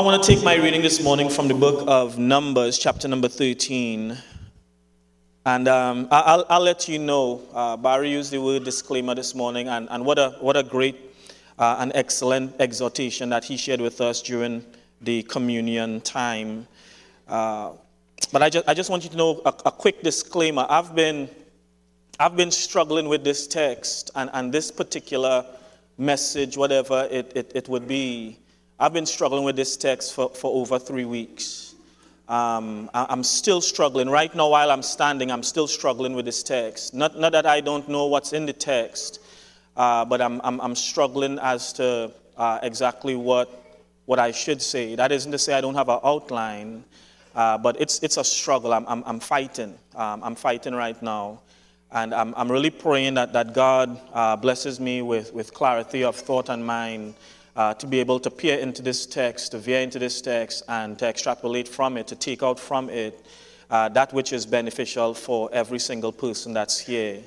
I want to take my reading this morning from the book of Numbers, chapter number 13. And um, I'll, I'll, let you know, uh, Barry used the word disclaimer this morning, and, and what, a, what a great uh, and excellent exhortation that he shared with us during the communion time. Uh, but I just, I just want you to know a, a, quick disclaimer. I've been, I've been struggling with this text and, and this particular message, whatever it, it, it would be. I've been struggling with this text for, for over three weeks. Um, I, am still struggling. Right now, while I'm standing, I'm still struggling with this text. Not, not that I don't know what's in the text, uh, but I'm, I'm, I'm, struggling as to uh, exactly what, what I should say. That isn't to say I don't have an outline, uh, but it's, it's a struggle. I'm, I'm, I'm fighting. Um, I'm fighting right now. And I'm, I'm really praying that, that God uh, blesses me with, with clarity of thought and mind uh, to be able to peer into this text, to veer into this text, and to extrapolate from it, to take out from it uh, that which is beneficial for every single person that's here.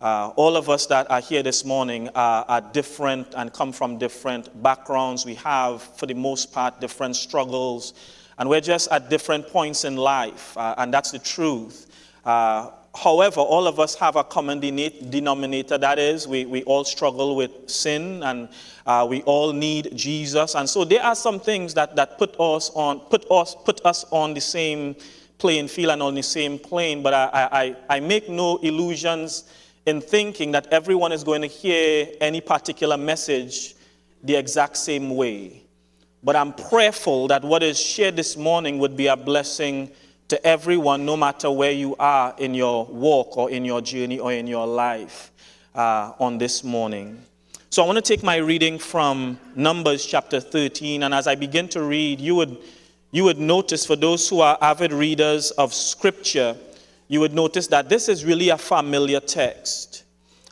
Uh, all of us that are here this morning are, are, different and come from different backgrounds. We have, for the most part, different struggles, and we're just at different points in life, uh, and that's the truth. However, all of us have a common denominator that is, we, we all struggle with sin and uh, we all need Jesus. And so there are some things that, that put, us on, put, us, put us on the same playing field and on the same plane, but I, I, I make no illusions in thinking that everyone is going to hear any particular message the exact same way. But I'm prayerful that what is shared this morning would be a blessing to everyone, no matter where you are in your walk or in your journey or in your life uh, on this morning. So I want to take my reading from Numbers chapter 13, and as I begin to read, you would, you would notice for those who are avid readers of Scripture, you would notice that this is really a familiar text.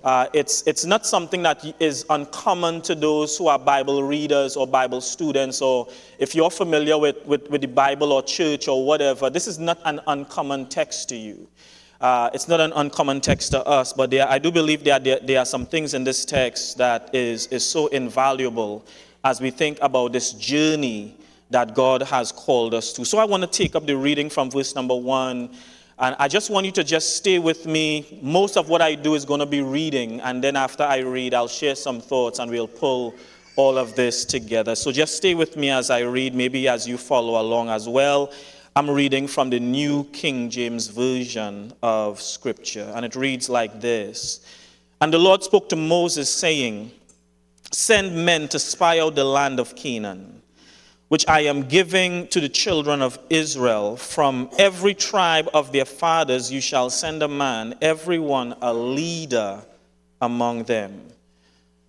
Uh, it's, it's not something that is uncommon to those who are Bible readers or Bible students, or if you're familiar with, with, with the Bible or church or whatever, this is not an uncommon text to you. Uh, it's not an uncommon text to us, but there, I do believe there, there, there are some things in this text that is, is so invaluable as we think about this journey that God has called us to. So I want to take up the reading from verse number one and I just want you to just stay with me. Most of what I do is going to be reading, and then after I read, I'll share some thoughts and we'll pull all of this together. So just stay with me as I read, maybe as you follow along as well. I'm reading from the New King James Version of Scripture, and it reads like this And the Lord spoke to Moses, saying, Send men to spy out the land of Canaan which I am giving to the children of Israel. From every tribe of their fathers you shall send a man, every one a leader among them.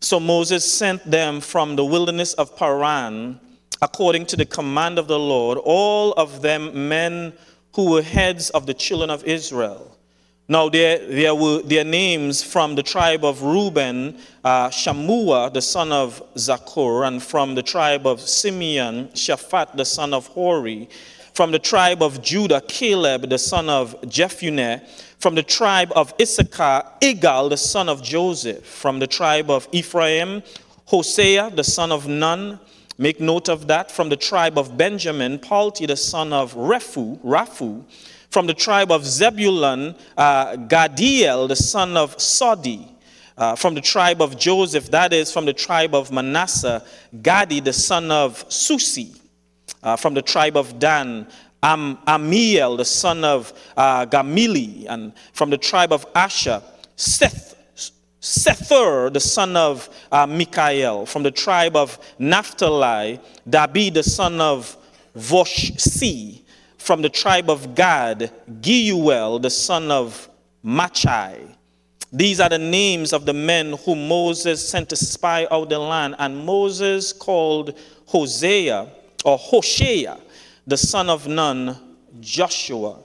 So Moses sent them from the wilderness of Paran, according to the command of the Lord, all of them men who were heads of the children of Israel. Now, there, there were their names from the tribe of Reuben, uh, Shammua, the son of Zaccur, and from the tribe of Simeon, Shaphat, the son of Hori, from the tribe of Judah, Caleb, the son of Jephunneh, from the tribe of Issachar, Igal, the son of Joseph, from the tribe of Ephraim, Hosea, the son of Nun, make note of that, from the tribe of Benjamin, Palti, the son of Rephu, Raphu, from the tribe of Zebulun, uh, Gadiel, the son of Sodi. Uh, from the tribe of Joseph, that is, from the tribe of Manasseh, Gadi, the son of Susi. Uh, from the tribe of Dan, Am- Amiel, the son of uh, Gamili. And from the tribe of Asher, Seth, Sethur, the son of uh, Mikael. From the tribe of Naphtali, Dabi, the son of Vophsi from the tribe of Gad, Geuel, the son of Machai. These are the names of the men whom Moses sent to spy out the land. And Moses called Hosea, or Hoshea, the son of Nun, Joshua.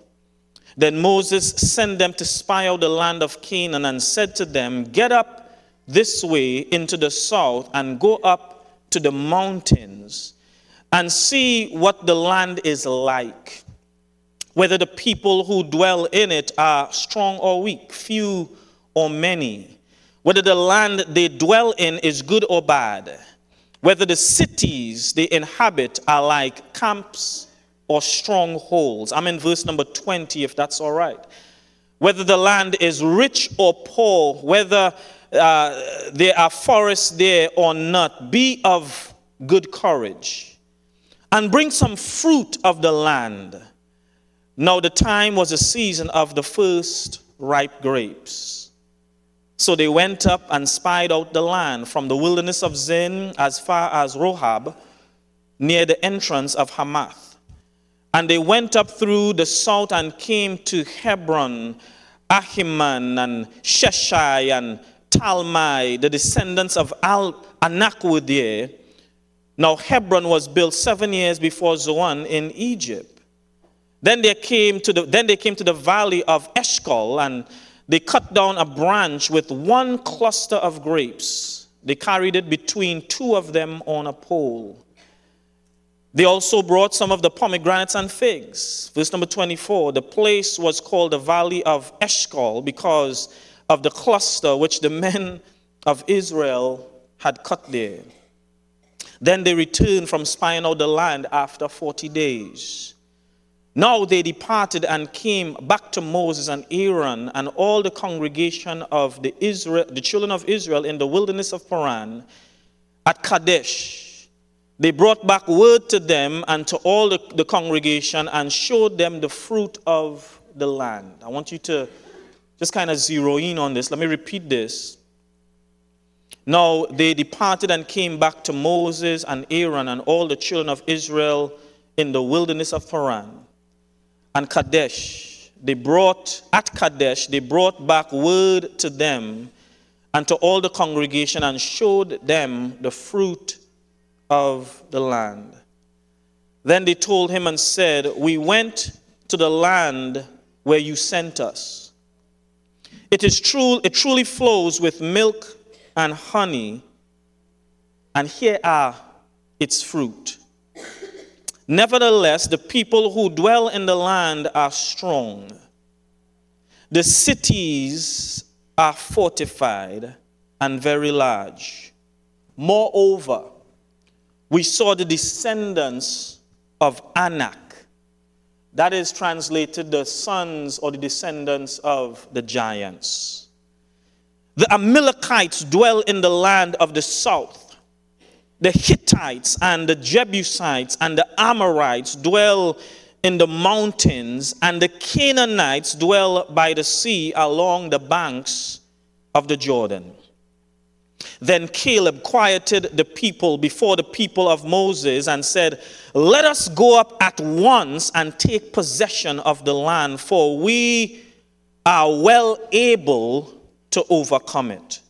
Then Moses sent them to spy out the land of Canaan and said to them, Get up this way into the south and go up to the mountains and see what the land is like whether the people who dwell in it are strong or weak, few or many, whether the land they dwell in is good or bad. whether the cities they inhabit are like camps or strongholds. I'm in verse number 20, if that's all right. Whether the land is rich or poor, whether uh, there are forests there or not, be of good courage and bring some fruit of the land. Now, the time was a season of the first ripe grapes. So they went up and spied out the land from the wilderness of Zin as far as Rehob, near the entrance of Hamath. And they went up through the south and came to Hebron, Ahiman, and Sheshai, and Talmai, the descendants of Al Anak were there. Now Hebron was built seven years before Zoan in Egypt. Then they came to the, then they came to the valley of Eshcol and they cut down a branch with one cluster of grapes. They carried it between two of them on a pole. They also brought some of the pomegranates and figs. Verse number 24 the place was called the Valley of Eshcol because of the cluster which the men of Israel had cut there. Then they returned from spying out the land after 40 days. Now they departed and came back to Moses and Aaron and all the congregation of the, Israel, the children of Israel in the wilderness of Paran at Kadesh. They brought back word to them and to all the, the congregation and showed them the fruit of the land. I want you to just kind of zero in on this. Let me repeat this. Now they departed and came back to Moses and Aaron and all the children of Israel in the wilderness of Paran and Kadesh. They brought, at Kadesh, they brought back word to them and to all the congregation and showed them the fruit of the land. Then they told him and said, We went to the land where you sent us. It is true, it truly flows with milk and honey, and here are its fruit. Nevertheless, the people who dwell in the land are strong. The cities are fortified and very large. Moreover, we saw the descendants of Anak. That is translated the sons or the descendants of the giants. The Amalekites dwell in the land of the south the Hittites and the Jebusites and the Amorites dwell in the mountains, and the Canaanites dwell by the sea along the banks of the Jordan. Then Caleb quieted the people before the people of Moses and said, Let us go up at once and take possession of the land, for we are well able to overcome it.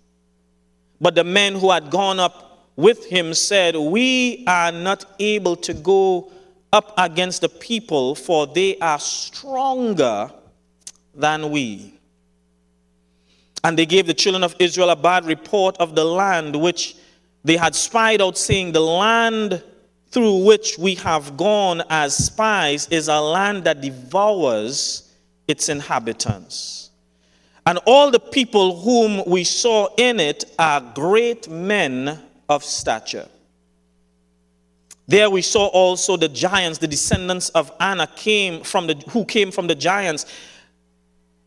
But the men who had gone up with him said, We are not able to go up against the people, for they are stronger than we. And they gave the children of Israel a bad report of the land which they had spied out, saying, The land through which we have gone as spies is a land that devours its inhabitants. And all the people whom we saw in it are great men of stature. There we saw also the giants, the descendants of Anak came from the, who came from the giants.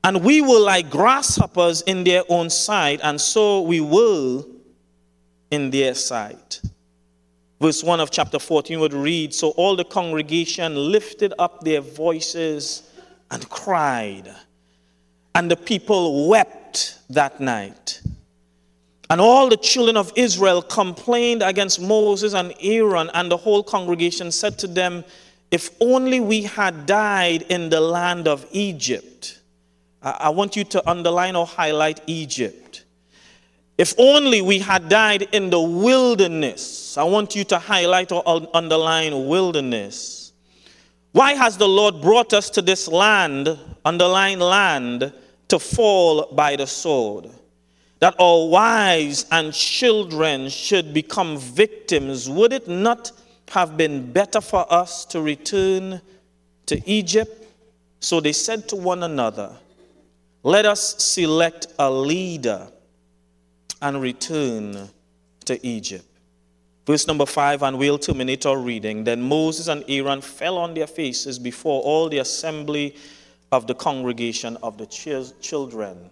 And we were like grasshoppers in their own sight, and so we were in their sight. Verse 1 of chapter 14 would read So all the congregation lifted up their voices and cried, and the people wept that night. And all the children of Israel complained against Moses and Aaron, and the whole congregation said to them, If only we had died in the land of Egypt. I want you to underline or highlight Egypt. If only we had died in the wilderness. I want you to highlight or underline wilderness. Why has the Lord brought us to this land, underline land, to fall by the sword? That our wives and children should become victims, would it not have been better for us to return to Egypt? So they said to one another, Let us select a leader and return to Egypt. Verse number 5, and we'll terminate our reading. Then Moses and Aaron fell on their faces before all the assembly of the congregation of the children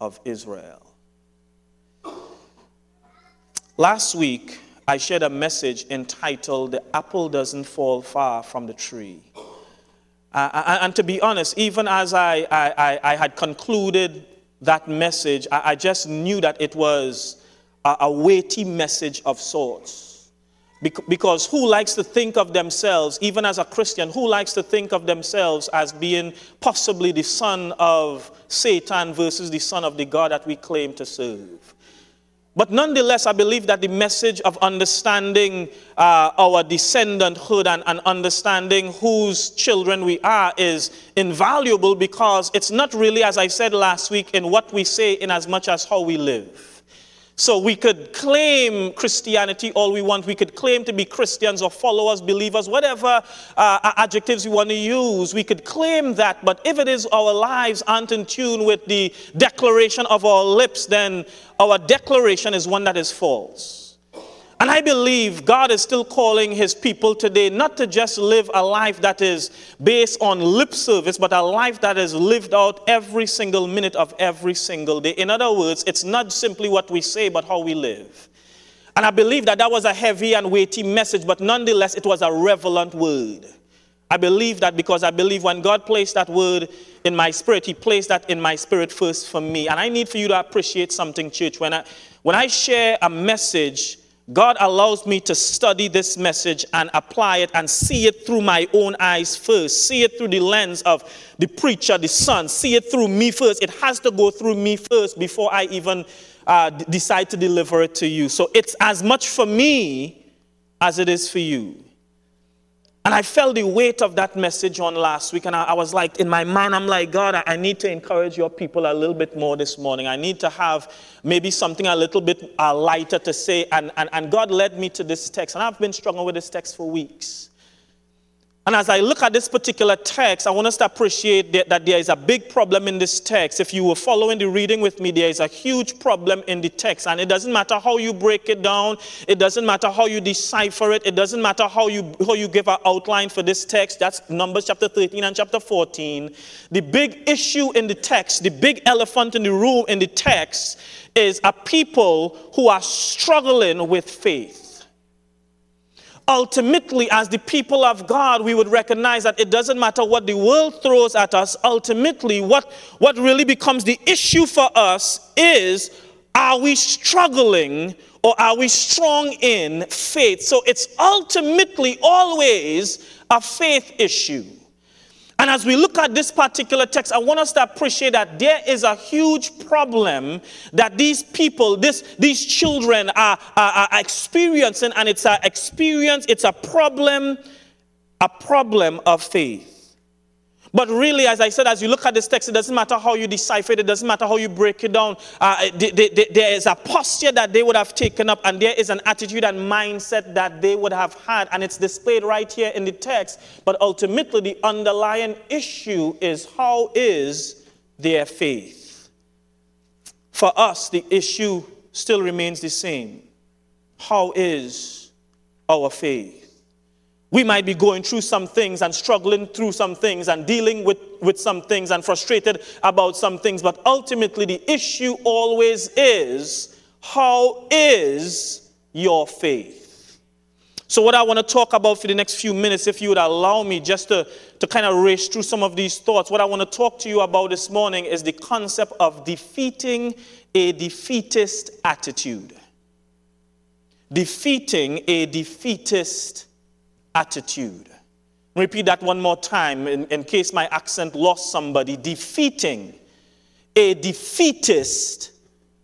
of Israel. Last week, I shared a message entitled The Apple Doesn't Fall Far from the Tree. Uh, and to be honest, even as I, I, I had concluded that message, I, I just knew that it was a, a weighty message of sorts. Because who likes to think of themselves, even as a Christian, who likes to think of themselves as being possibly the son of Satan versus the son of the God that we claim to serve? But nonetheless, I believe that the message of understanding uh, our descendanthood and, and understanding whose children we are is invaluable because it's not really, as I said last week, in what we say in as much as how we live. So we could claim Christianity all we want. We could claim to be Christians or followers, believers, whatever uh, adjectives we want to use. We could claim that. But if it is our lives aren't in tune with the declaration of our lips, then our declaration is one that is false. And I believe God is still calling his people today not to just live a life that is based on lip service, but a life that is lived out every single minute of every single day. In other words, it's not simply what we say, but how we live. And I believe that that was a heavy and weighty message, but nonetheless, it was a relevant word. I believe that because I believe when God placed that word in my spirit, He placed that in my spirit first for me. And I need for you to appreciate something, church. When I, when I share a message, God allows me to study this message and apply it and see it through my own eyes first. See it through the lens of the preacher, the son. See it through me first. It has to go through me first before I even uh, decide to deliver it to you. So it's as much for me as it is for you. And I felt the weight of that message on last week. And I, I was like, in my mind, I'm like, God, I, I, need to encourage your people a little bit more this morning. I need to have maybe something a little bit uh, lighter to say. And, and, and God led me to this text. And I've been struggling with this text for weeks. And as I look at this particular text, I want us to appreciate that, that, there is a big problem in this text. If you were following the reading with me, there is a huge problem in the text. And it doesn't matter how you break it down, it doesn't matter how you decipher it, it doesn't matter how you, how you give an outline for this text. That's Numbers chapter 13 and chapter 14. The big issue in the text, the big elephant in the room in the text, is a people who are struggling with faith ultimately, as the people of God, we would recognize that it doesn't matter what the world throws at us. Ultimately, what, what really becomes the issue for us is are we struggling or are we strong in faith? So it's ultimately always a faith issue. And as we look at this particular text, I want us to appreciate that there is a huge problem that these people, this, these children are, are, are experiencing, and it's an experience, it's a problem, a problem of faith. But really, as I said, as you look at this text, it doesn't matter how you decipher it, it doesn't matter how you break it down. Uh, they, they, they, there is a posture that they would have taken up, and there is an attitude and mindset that they would have had, and it's displayed right here in the text. But ultimately, the underlying issue is how is their faith? For us, the issue still remains the same. How is our faith? We might be going through some things and struggling through some things and dealing with, with some things and frustrated about some things, but ultimately the issue always is how is your faith? So, what I want to talk about for the next few minutes, if you would allow me just to, to kind of race through some of these thoughts, what I want to talk to you about this morning is the concept of defeating a defeatist attitude. Defeating a defeatist attitude. Repeat that one more time in, in case my accent lost somebody. Defeating a defeatist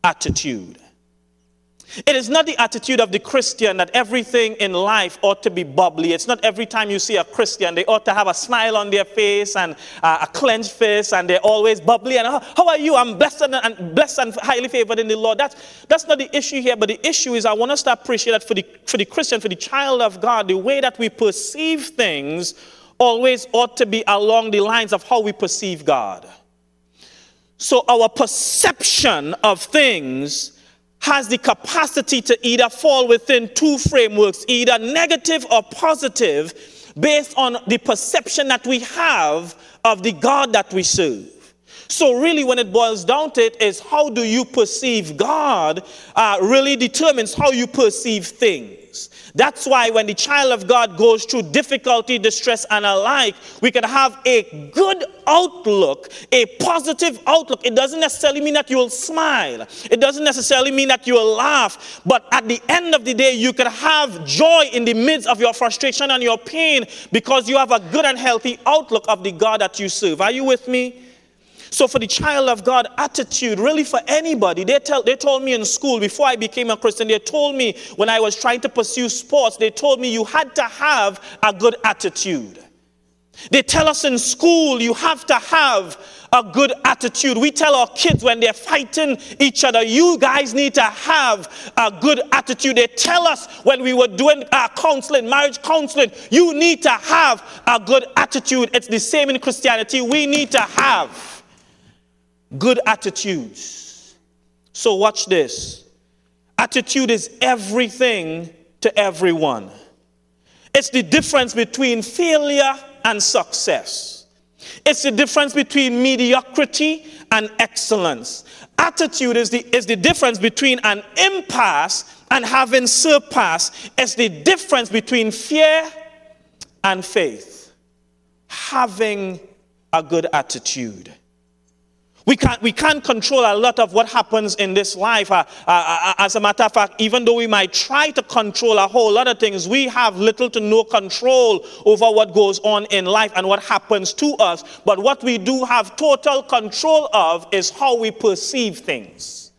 attitude. It is not the attitude of the Christian that everything in life ought to be bubbly. It's not every time you see a Christian, they ought to have a smile on their face and uh, a clenched face and they're always bubbly. And how are you? I'm blessed and, and, blessed and highly favored in the Lord. That's, that's not the issue here, but the issue is I want us to appreciate that for the, for the Christian, for the child of God, the way that we perceive things always ought to be along the lines of how we perceive God. So our perception of things has the capacity to either fall within two frameworks, either negative or positive, based on the perception that we have of the God that we serve. So, really, when it boils down to it, is how do you perceive God uh, really determines how you perceive things. That's why when the child of God goes through difficulty, distress, and alike, we can have a good outlook, a positive outlook. It doesn't necessarily mean that you'll smile, it doesn't necessarily mean that you'll laugh, but at the end of the day, you can have joy in the midst of your frustration and your pain because you have a good and healthy outlook of the God that you serve. Are you with me? So, for the child of God attitude, really for anybody, they, tell, they told me in school before I became a Christian, they told me when I was trying to pursue sports, they told me you had to have a good attitude. They tell us in school you have to have a good attitude. We tell our kids when they're fighting each other, you guys need to have a good attitude. They tell us when we were doing our counseling, marriage counseling, you need to have a good attitude. It's the same in Christianity. We need to have good attitudes. So, watch this. Attitude is everything to everyone. It's the difference between failure and success. It's the difference between mediocrity and excellence. Attitude is the, is the difference between an impasse and having surpassed. It's the difference between fear and faith. Having a good attitude. We can't, we can't control a lot of what happens in this life. Uh, uh, uh, as a matter of fact, even though we might try to control a whole lot of things, we have little to no control over what goes on in life and what happens to us. But what we do have total control of is how we perceive things.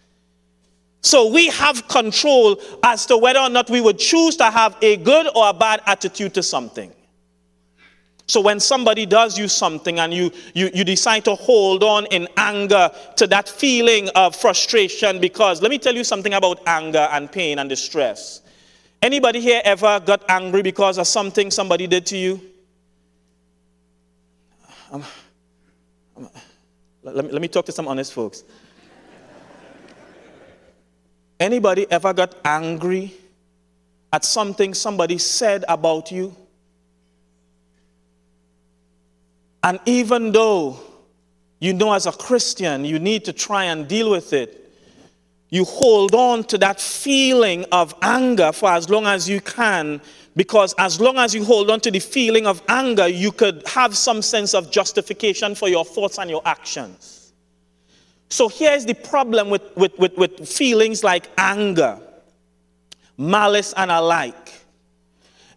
So we have control as to whether or not we would choose to have a good or a bad attitude to something. So when somebody does you something and you, you, you decide to hold on in anger to that feeling of frustration, because let me tell you something about anger and pain and distress. Anybody here ever got angry because of something somebody did to you? Um, um, let, me, let me talk to some honest folks. Anybody ever got angry at something somebody said about you? And even though you know as a Christian you need to try and deal with it, you hold on to that feeling of anger for as long as you can because as long as you hold on to the feeling of anger, you could have some sense of justification for your thoughts and your actions. So here's the problem with, with, with, with feelings like anger, malice, and alike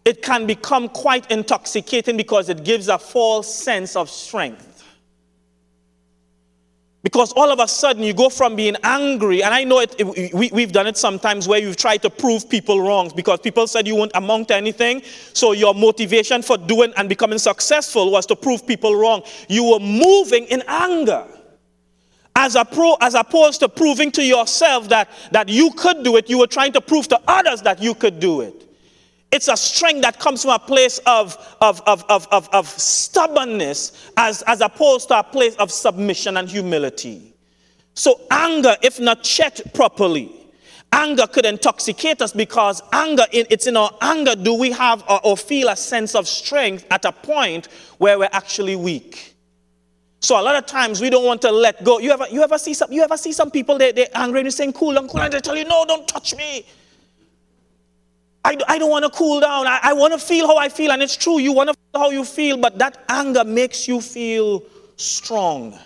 it can become quite intoxicating because it gives a false sense of strength. Because all of a sudden you go from being angry, and I know it, it we, we've done it sometimes where you've tried to prove people wrong because people said you won't amount to anything. So your motivation for doing and becoming successful was to prove people wrong. You were moving in anger. As, pro, as opposed to proving to yourself that, that you could do it, you were trying to prove to others that you could do it. It's a strength that comes from a place of, of, of, of, of, of stubbornness as, as opposed to a place of submission and humility. So, anger, if not checked properly, anger could intoxicate us because anger, it's in our anger do we have or, feel a sense of strength at a point where we're actually weak. So a lot of times we don't want to let go. You ever, you ever see some, you ever see some people, they, they're angry and they're saying, cool down, cool and They tell you, no, don't touch me. I, I don't want to cool down. I, I want to feel how I feel. And it's true, you want to feel how you feel, but that anger makes you feel strong.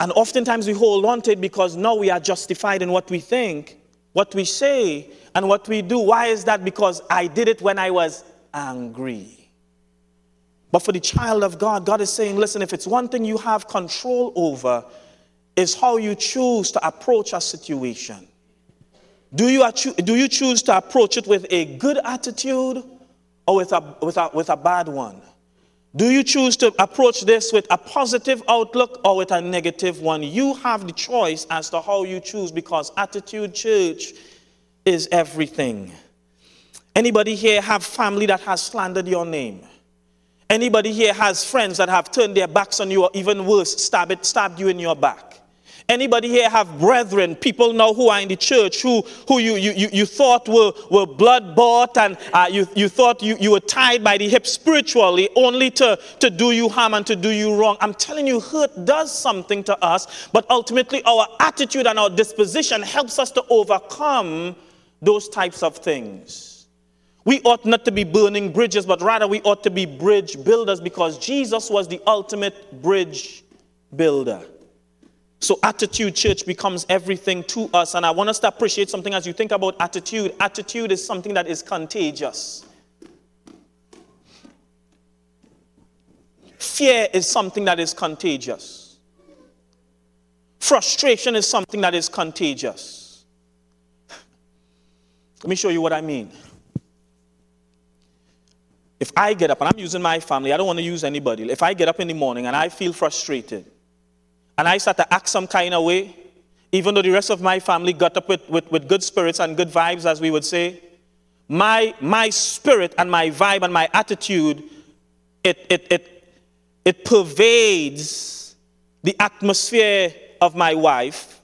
And oftentimes we hold on to it because now we are justified in what we think, what we say, and what we do. Why is that? Because I did it when I was angry. But for the child of God, God is saying, listen, if it's one thing you have control over, is how you choose to approach a situation. Do you, do you choose to approach it with a good attitude or with a, with, a, with a bad one? Do you choose to approach this with a positive outlook or with a negative one? You have the choice as to how you choose because attitude, church, is everything. Anybody here have family that has slandered your name? Anybody here has friends that have turned their backs on you or even worse, stabbed, stabbed you in your back? Anybody here have brethren, people now who are in the church who, who you, you, you thought were, were blood bought and uh, you, you thought you, you were tied by the hip spiritually only to, to do you harm and to do you wrong? I'm telling you, hurt does something to us, but ultimately our attitude and our disposition helps us to overcome those types of things. We ought not to be burning bridges, but rather we ought to be bridge builders because Jesus was the ultimate bridge builder. So, attitude, church, becomes everything to us. And I want us to appreciate something as you think about attitude. Attitude is something that is contagious. Fear is something that is contagious. Frustration is something that is contagious. Let me show you what I mean. If I get up, and I'm using my family, I don't want to use anybody. If I get up in the morning and I feel frustrated, and I start to act some kind of way, even though the rest of my family got up with, with, with good spirits and good vibes, as we would say, my, my spirit and my vibe and my attitude, it, it, it, it pervades the atmosphere of my wife.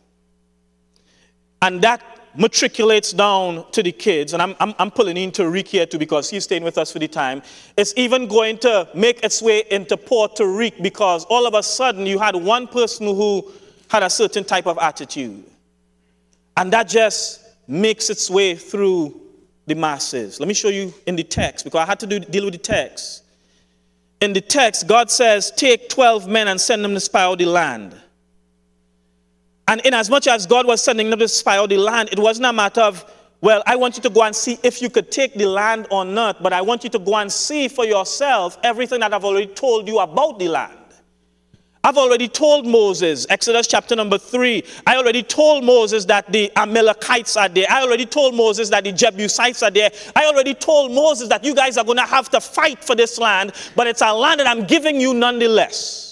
And that matriculates down to the kids, and I'm, I'm, I'm, pulling into Rick here too because he's staying with us for the time. It's even going to make its way into Puerto Rico because all of a sudden you had one person who had a certain type of attitude. And that just makes its way through the masses. Let me show you in the text because I had to do, deal with the text. In the text, God says, Take 12 men and send them to spy out the land. And in as much as God was sending them to spy out the land, it wasn't a matter of, well, I want you to go and see if you could take the land or not, but I want you to go and see for yourself everything that I've already told you about the land. I've already told Moses, Exodus chapter number three, I already told Moses that the Amalekites are there. I already told Moses that the Jebusites are there. I already told Moses that you guys are going to have to fight for this land, but it's a land that I'm giving you nonetheless.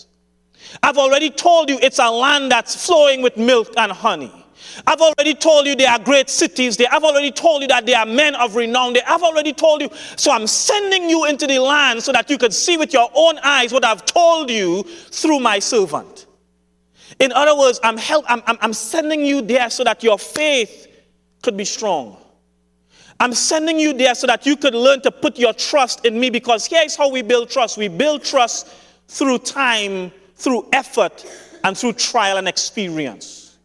I've already told you it's a land that's flowing with milk and honey. I've already told you there are great cities there. I've already told you that there are men of renown there. I've already told you. So I'm sending you into the land so that you can see with your own eyes what I've told you through my servant. In other words, I'm, help, I'm, I'm, I'm sending you there so that your faith could be strong. I'm sending you there so that you could learn to put your trust in me because here's how we build trust. We build trust through time through effort and through trial and experience.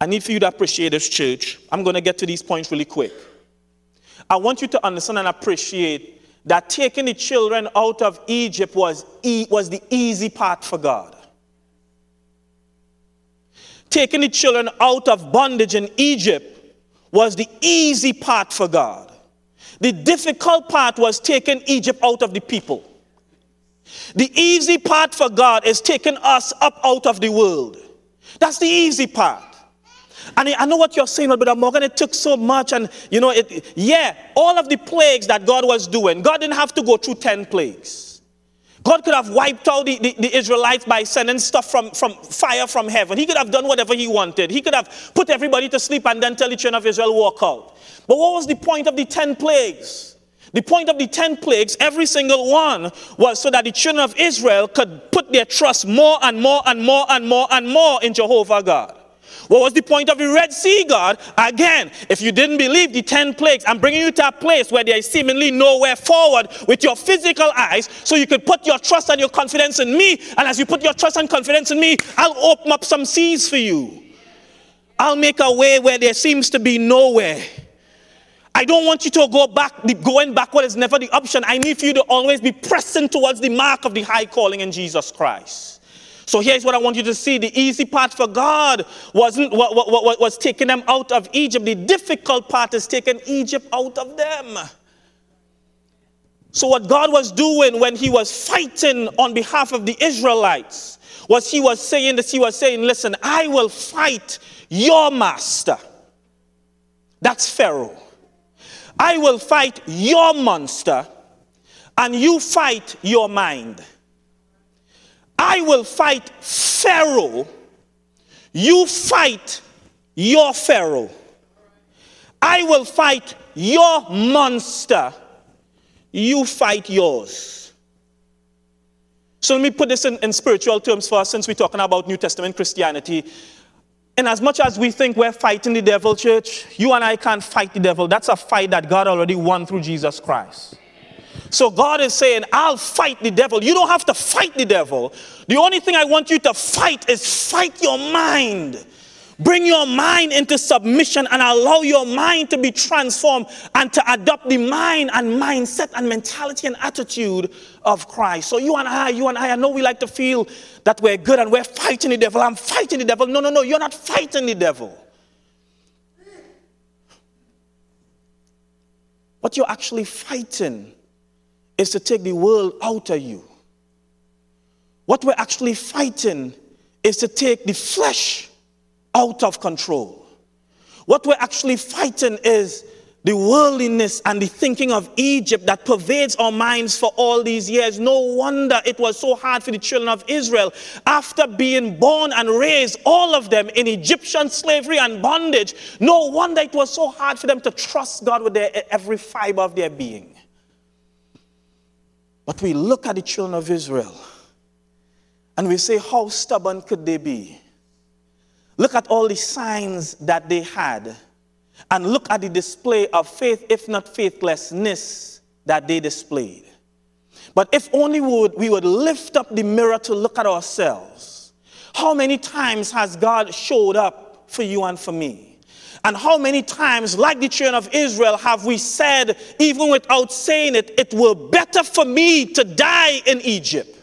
I need for you to appreciate this church. I'm going to get to these points really quick. I want you to understand and appreciate that taking the children out of Egypt was, e- was the easy part for God. Taking the children out of bondage in Egypt was the easy part for God. The difficult part was taking Egypt out of the people. The easy part for God is taking us up out of the world. That's the easy part. And I know what you're saying, but Morgan, it took so much. And, you know, it, yeah, all of the plagues that God was doing, God didn't have to go through 10 plagues. God could have wiped out the, the, the, Israelites by sending stuff from, from fire from heaven. He could have done whatever he wanted. He could have put everybody to sleep and then tell the children of Israel, walk out. But what was the point of the 10 plagues? The point of the 10 plagues, every single one, was so that the children of Israel could put their trust more and more and more and more and more in Jehovah God. What was the point of the Red Sea, God? Again, if you didn't believe the 10 plagues, I'm bringing you to a place where there is seemingly nowhere forward with your physical eyes so you could put your trust and your confidence in me. And as you put your trust and confidence in me, I'll open up some seas for you. I'll make a way where there seems to be nowhere. I don't want you to go back, going backward is never the option. I need for you to always be pressing towards the mark of the high calling in Jesus Christ. So here's what I want you to see. The easy part for God wasn't what, what, what, was taking them out of Egypt. The difficult part is taking Egypt out of them. So what God was doing when he was fighting on behalf of the Israelites was he was saying this, he was saying, listen, I will fight your master. That's Pharaoh. I will fight your monster and you fight your mind. I will fight Pharaoh, you fight your Pharaoh. I will fight your monster, you fight yours. So let me put this in, in spiritual terms first, since we're talking about New Testament Christianity. And as much as we think we're fighting the devil, church, you and I can't fight the devil. That's a fight that God already won through Jesus Christ. So God is saying, I'll fight the devil. You don't have to fight the devil. The only thing I want you to fight is fight your mind. Bring your mind into submission and allow your mind to be transformed and to adopt the mind and mindset and mentality and attitude of Christ. So, you and I, you and I, I know we like to feel that we're good and we're fighting the devil. I'm fighting the devil. No, no, no, you're not fighting the devil. What you're actually fighting is to take the world out of you. What we're actually fighting is to take the flesh out of control. What we're actually fighting is the worldliness and the thinking of Egypt that pervades our minds for all these years. No wonder it was so hard for the children of Israel after being born and raised, all of them in Egyptian slavery and bondage. No wonder it was so hard for them to trust God with their, every fiber of their being. But we look at the children of Israel and we say, How stubborn could they be? Look at all the signs that they had, and look at the display of faith, if not faithlessness, that they displayed. But if only we would, lift up the mirror to look at ourselves. How many times has God showed up for you and for me? And how many times, like the children of Israel, have we said, even without saying it, it were better for me to die in Egypt?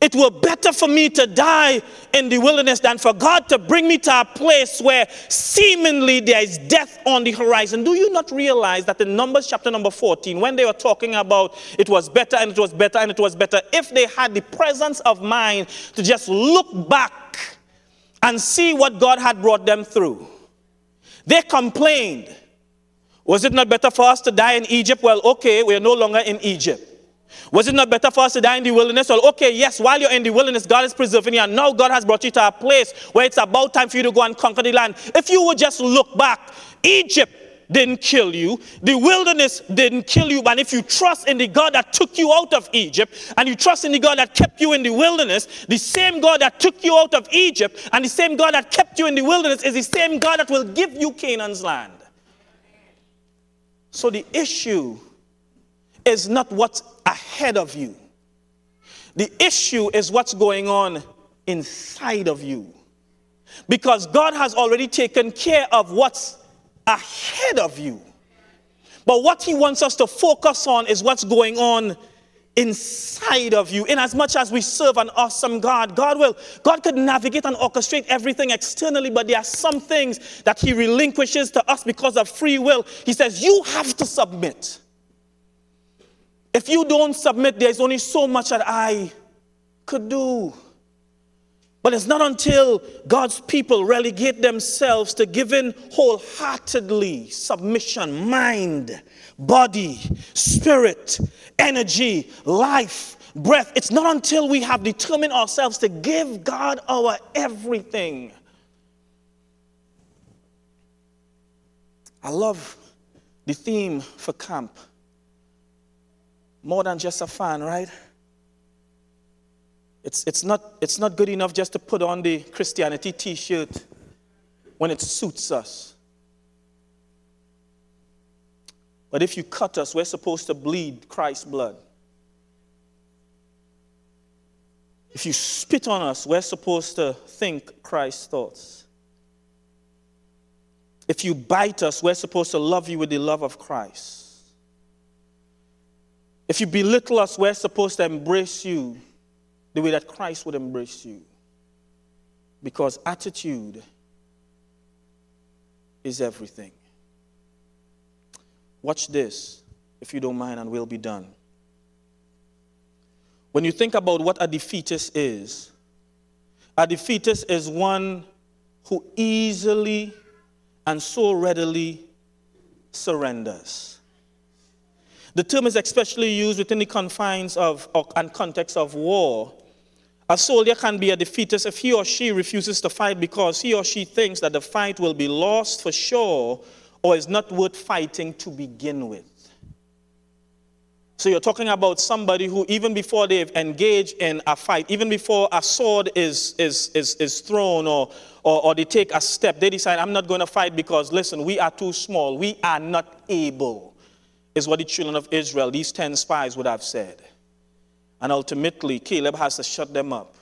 It were better for me to die in the wilderness than for God to bring me to a place where seemingly there is death on the horizon. Do you not realize that in Numbers chapter number 14, when they were talking about it was better and it was better and it was better, if they had the presence of mind to just look back and see what God had brought them through, they complained. Was it not better for us to die in Egypt? Well, okay, we are no longer in Egypt. Was it not better for us to die in the wilderness? Well, okay, yes, while you're in the wilderness, God is preserving you, and now God has brought you to a place where it's about time for you to go and conquer the land. If you would just look back, Egypt didn't kill you, the wilderness didn't kill you, but if you trust in the God that took you out of Egypt, and you trust in the God that kept you in the wilderness, the same God that took you out of Egypt, and the same God that kept you in the wilderness is the same God that will give you Canaan's land. So the issue is not what's ahead of you. The issue is what's going on inside of you. Because God has already taken care of what's ahead of you. But what He wants us to focus on is what's going on inside of you. In as much as we serve an awesome God, God will, God could navigate and orchestrate everything externally, but there are some things that He relinquishes to us because of free will. He says, You have to submit. If you don't submit, there's only so much that I could do. But it's not until God's people relegate themselves to giving wholeheartedly submission, mind, body, spirit, energy, life, breath. It's not until we have determined ourselves to give God our everything. I love the theme for camp more than just a fan, right? It's, it's, not, it's not good enough just to put on the Christianity t shirt when it suits us. But if you cut us, we're supposed to bleed Christ's blood. If you spit on us, we're supposed to think Christ's thoughts. If you bite us, we're supposed to love you with the love of Christ. If you belittle us, we're supposed to embrace you the way that Christ would embrace you. Because attitude is everything. Watch this, if you don't mind, and we'll be done. When you think about what a defeatist is, a defeatist is one who easily and so readily surrenders. The term is especially used within the confines of and context of war. A soldier can be a defeatist if he or she refuses to fight because he or she thinks that the fight will be lost for sure or is not worth fighting to begin with. So you're talking about somebody who, even before they've engaged in a fight, even before a sword is, is, is, is thrown or, or, or they take a step, they decide, I'm not going to fight because, listen, we are too small. We are not able, is what the children of Israel, these 10 spies, would have said. And ultimately, Caleb has to shut them up.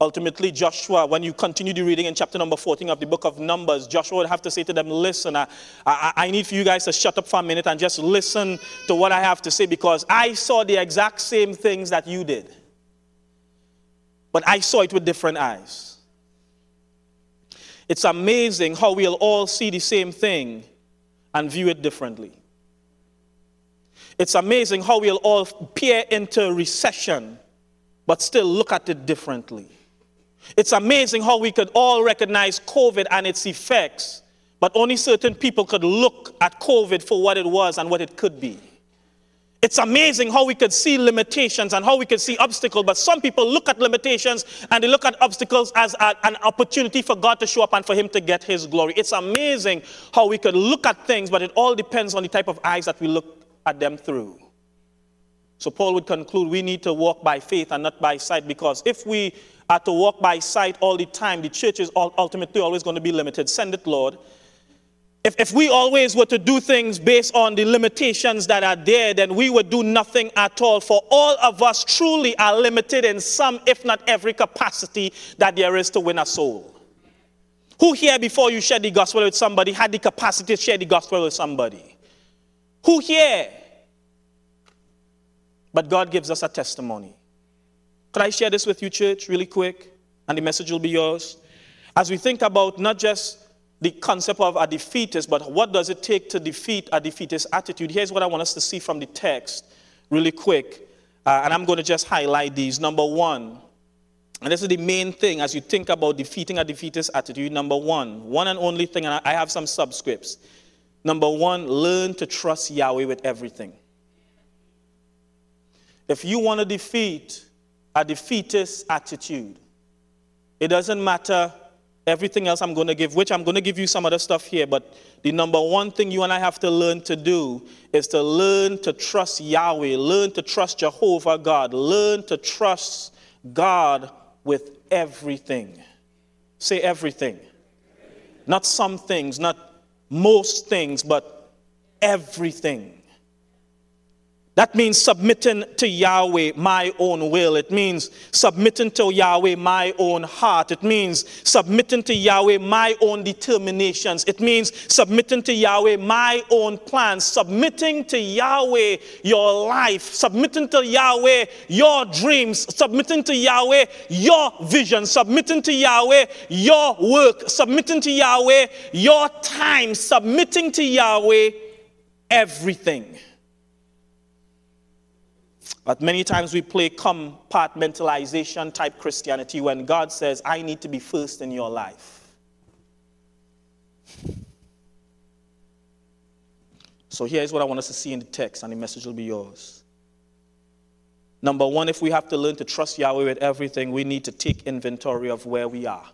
Ultimately, Joshua, when you continue the reading in chapter number 14 of the book of Numbers, Joshua would have to say to them, Listen, I, I, I, need for you guys to shut up for a minute and just listen to what I have to say because I saw the exact same things that you did. But I saw it with different eyes. It's amazing how we'll all see the same thing and view it differently. It's amazing how we'll all peer into recession but still look at it differently. It's amazing how we could all recognize COVID and its effects, but only certain people could look at COVID for what it was and what it could be. It's amazing how we could see limitations and how we could see obstacles, but some people look at limitations and they look at obstacles as a, an opportunity for God to show up and for Him to get His glory. It's amazing how we could look at things, but it all depends on the type of eyes that we look at them through. So Paul would conclude we need to walk by faith and not by sight because if we are to walk by sight all the time, the church is ultimately always going to be limited. Send it, Lord. If, if we always were to do things based on the limitations that are there, then we would do nothing at all. For all of us truly are limited in some, if not every capacity that there is to win a soul. Who here, before you shared the gospel with somebody, had the capacity to share the gospel with somebody? Who here but God gives us a testimony. Could I share this with you, church, really quick? And the message will be yours. As we think about not just the concept of a defeatist, but what does it take to defeat a defeatist attitude? Here's what I want us to see from the text, really quick. Uh, and I'm going to just highlight these. Number one, and this is the main thing as you think about defeating a defeatist attitude. Number one, one and only thing, and I have some subscripts. Number one, learn to trust Yahweh with everything. If you want to defeat a defeatist attitude, it doesn't matter everything else I'm going to give, which I'm going to give you some other stuff here, but the number one thing you and I have to learn to do is to learn to trust Yahweh, learn to trust Jehovah God, learn to trust God with everything. Say everything. Not some things, not most things, but everything. That means submitting to Yahweh my own will. It means submitting to Yahweh my own heart. It means submitting to Yahweh my own determinations. It means submitting to Yahweh my own plans. Submitting to Yahweh your life. Submitting to Yahweh your dreams. Submitting to Yahweh your vision. Submitting to Yahweh your work. Submitting to Yahweh your time. Submitting to Yahweh everything. But many times we play compartmentalization type Christianity when God says, I need to be first in your life. So here's what I want us to see in the text, and the message will be yours. Number one, if we have to learn to trust Yahweh with everything, we need to take inventory of where we are.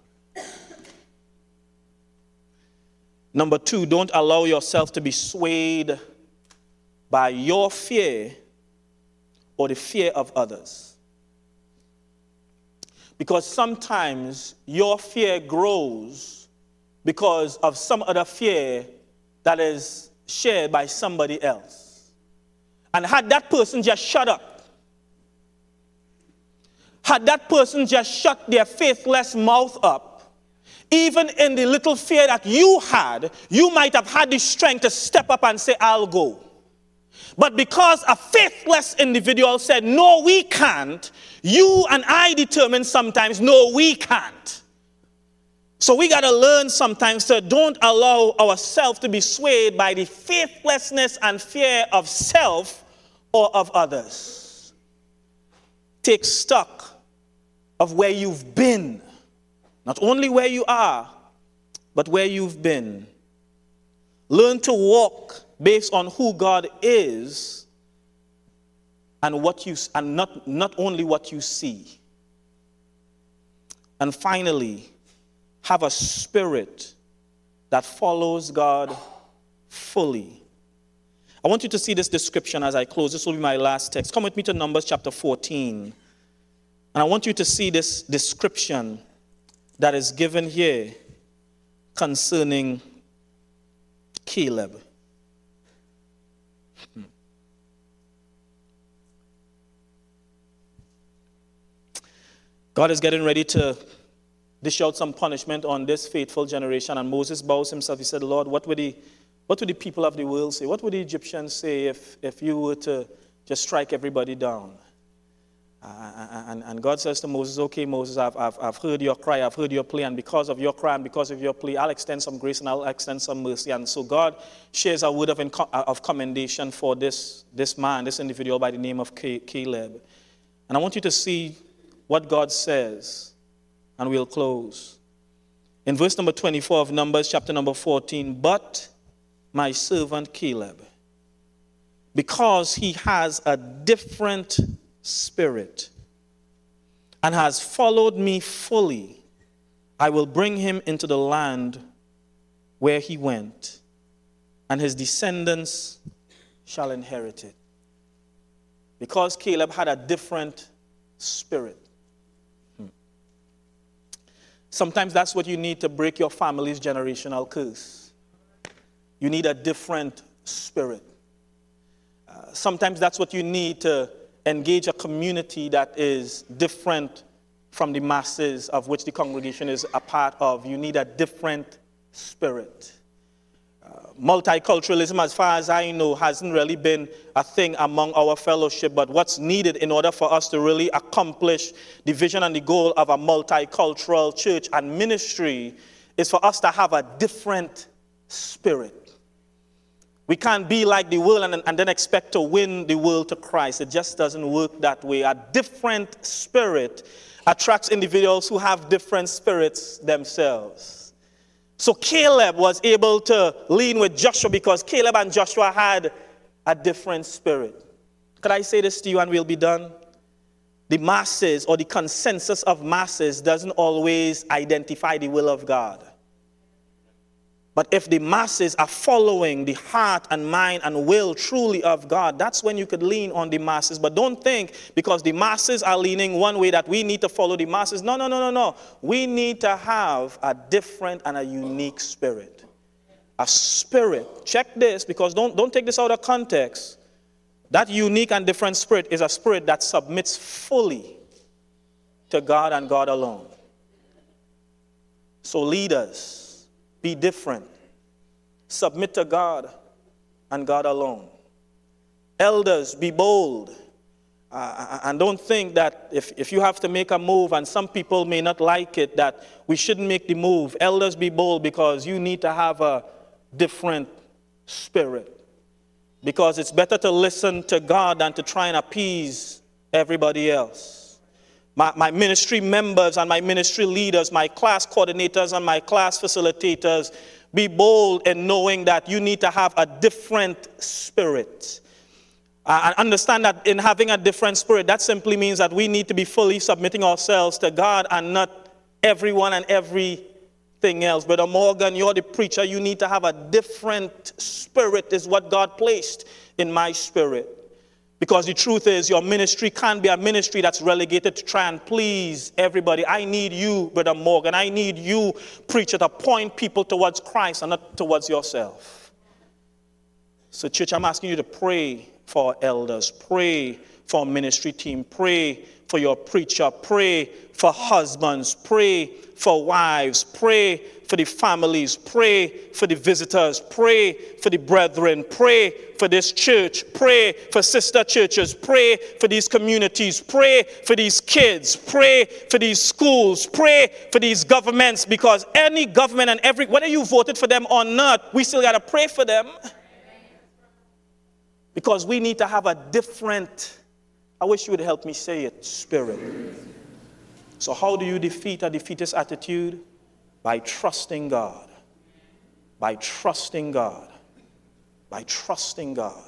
Number two, don't allow yourself to be swayed by your fear or the fear of others. Because sometimes your fear grows because of some other fear that is shared by somebody else. And had that person just shut up, had that person just shut their faithless mouth up, even in the little fear that you had, you might have had the strength to step up and say, I'll go. But because a faithless individual said, No, we can't, you and I determine sometimes, No, we can't. So we got to learn sometimes to don't allow ourselves to be swayed by the faithlessness and fear of self or of others. Take stock of where you've been, not only where you are, but where you've been. Learn to walk based on who God is and what you and not, not only what you see. And finally, have a spirit that follows God fully. I want you to see this description as I close. This will be my last text. Come with me to Numbers chapter 14. And I want you to see this description that is given here concerning Caleb. God is getting ready to dish out some punishment on this faithful generation. And Moses bows himself. He said, Lord, what would, he, what would the people of the world say? What would the Egyptians say if, if you were to just strike everybody down? Uh, and, and, God says to Moses, Okay, Moses, I've, I've, I've heard your cry, I've heard your plea, and because of your cry and because of your plea, I'll extend some grace and I'll extend some mercy. And so God shares a word of, of commendation for this, this man, this individual by the name of Caleb. And I want you to see what God says and we'll close. In verse number 24 of Numbers, chapter number 14, but my servant Caleb, because he has a different spirit and has followed me fully, I will bring him into the land where he went, and his descendants shall inherit it. Because Caleb had a different spirit. Sometimes that's what you need to break your family's generational curse. You need a different spirit. Uh, sometimes that's what you need to engage a community that is different from the masses of which the congregation is a part of. You need a different spirit multiculturalism, as far as I know, hasn't really been a thing among our fellowship. But what's needed in order for us to really accomplish the vision and the goal of a multicultural church and ministry is for us to have a different spirit. We can't be like the world and, and then expect to win the world to Christ. It just doesn't work that way. A different spirit attracts individuals who have different spirits themselves. So Caleb was able to lean with Joshua because Caleb and Joshua had a different spirit. Could I say this to you and we'll be done? The masses or the consensus of masses doesn't always identify the will of God. But if the masses are following the heart and mind and will truly of God, that's when you could lean on the masses. But don't think because the masses are leaning one way that we need to follow the masses. No, no, no, no, no. We need to have a different and a unique spirit. A spirit. Check this because don't, don't take this out of context. That unique and different spirit is a spirit that submits fully to God and God alone. So, leaders, be different. Submit to God and God alone. Elders, be bold. Uh, uh, and don't think that if, if you have to make a move and some people may not like it, that we shouldn't make the move. Elders, be bold because you need to have a different spirit. Because it's better to listen to God than to try and appease everybody else my, my ministry members and my ministry leaders, my class coordinators and my class facilitators, be bold in knowing that you need to have a different spirit. And understand that in having a different spirit, that simply means that we need to be fully submitting ourselves to God and not everyone and everything else. Brother Morgan, you're the preacher. You need to have a different spirit, is what God placed in my spirit. Because the truth is, your ministry can't be a ministry that's relegated to try and please everybody. I need you, Brother Morgan. I need you, preacher, to point people towards Christ and not towards yourself. So, church, I'm asking you to pray for elders, pray for ministry team, pray for your preacher, pray for husbands, pray for wives, pray for the families, pray for the visitors, pray for the brethren, pray for this church, pray for sister churches, pray for these communities, pray for these kids, pray for these schools, pray for these governments, because any government and every, whether you voted for them or not, we still got to pray for them. Because we need to have a different, I wish you would help me say it, spirit. So, how do you defeat a defeatist attitude? By trusting God. By trusting God. By trusting God.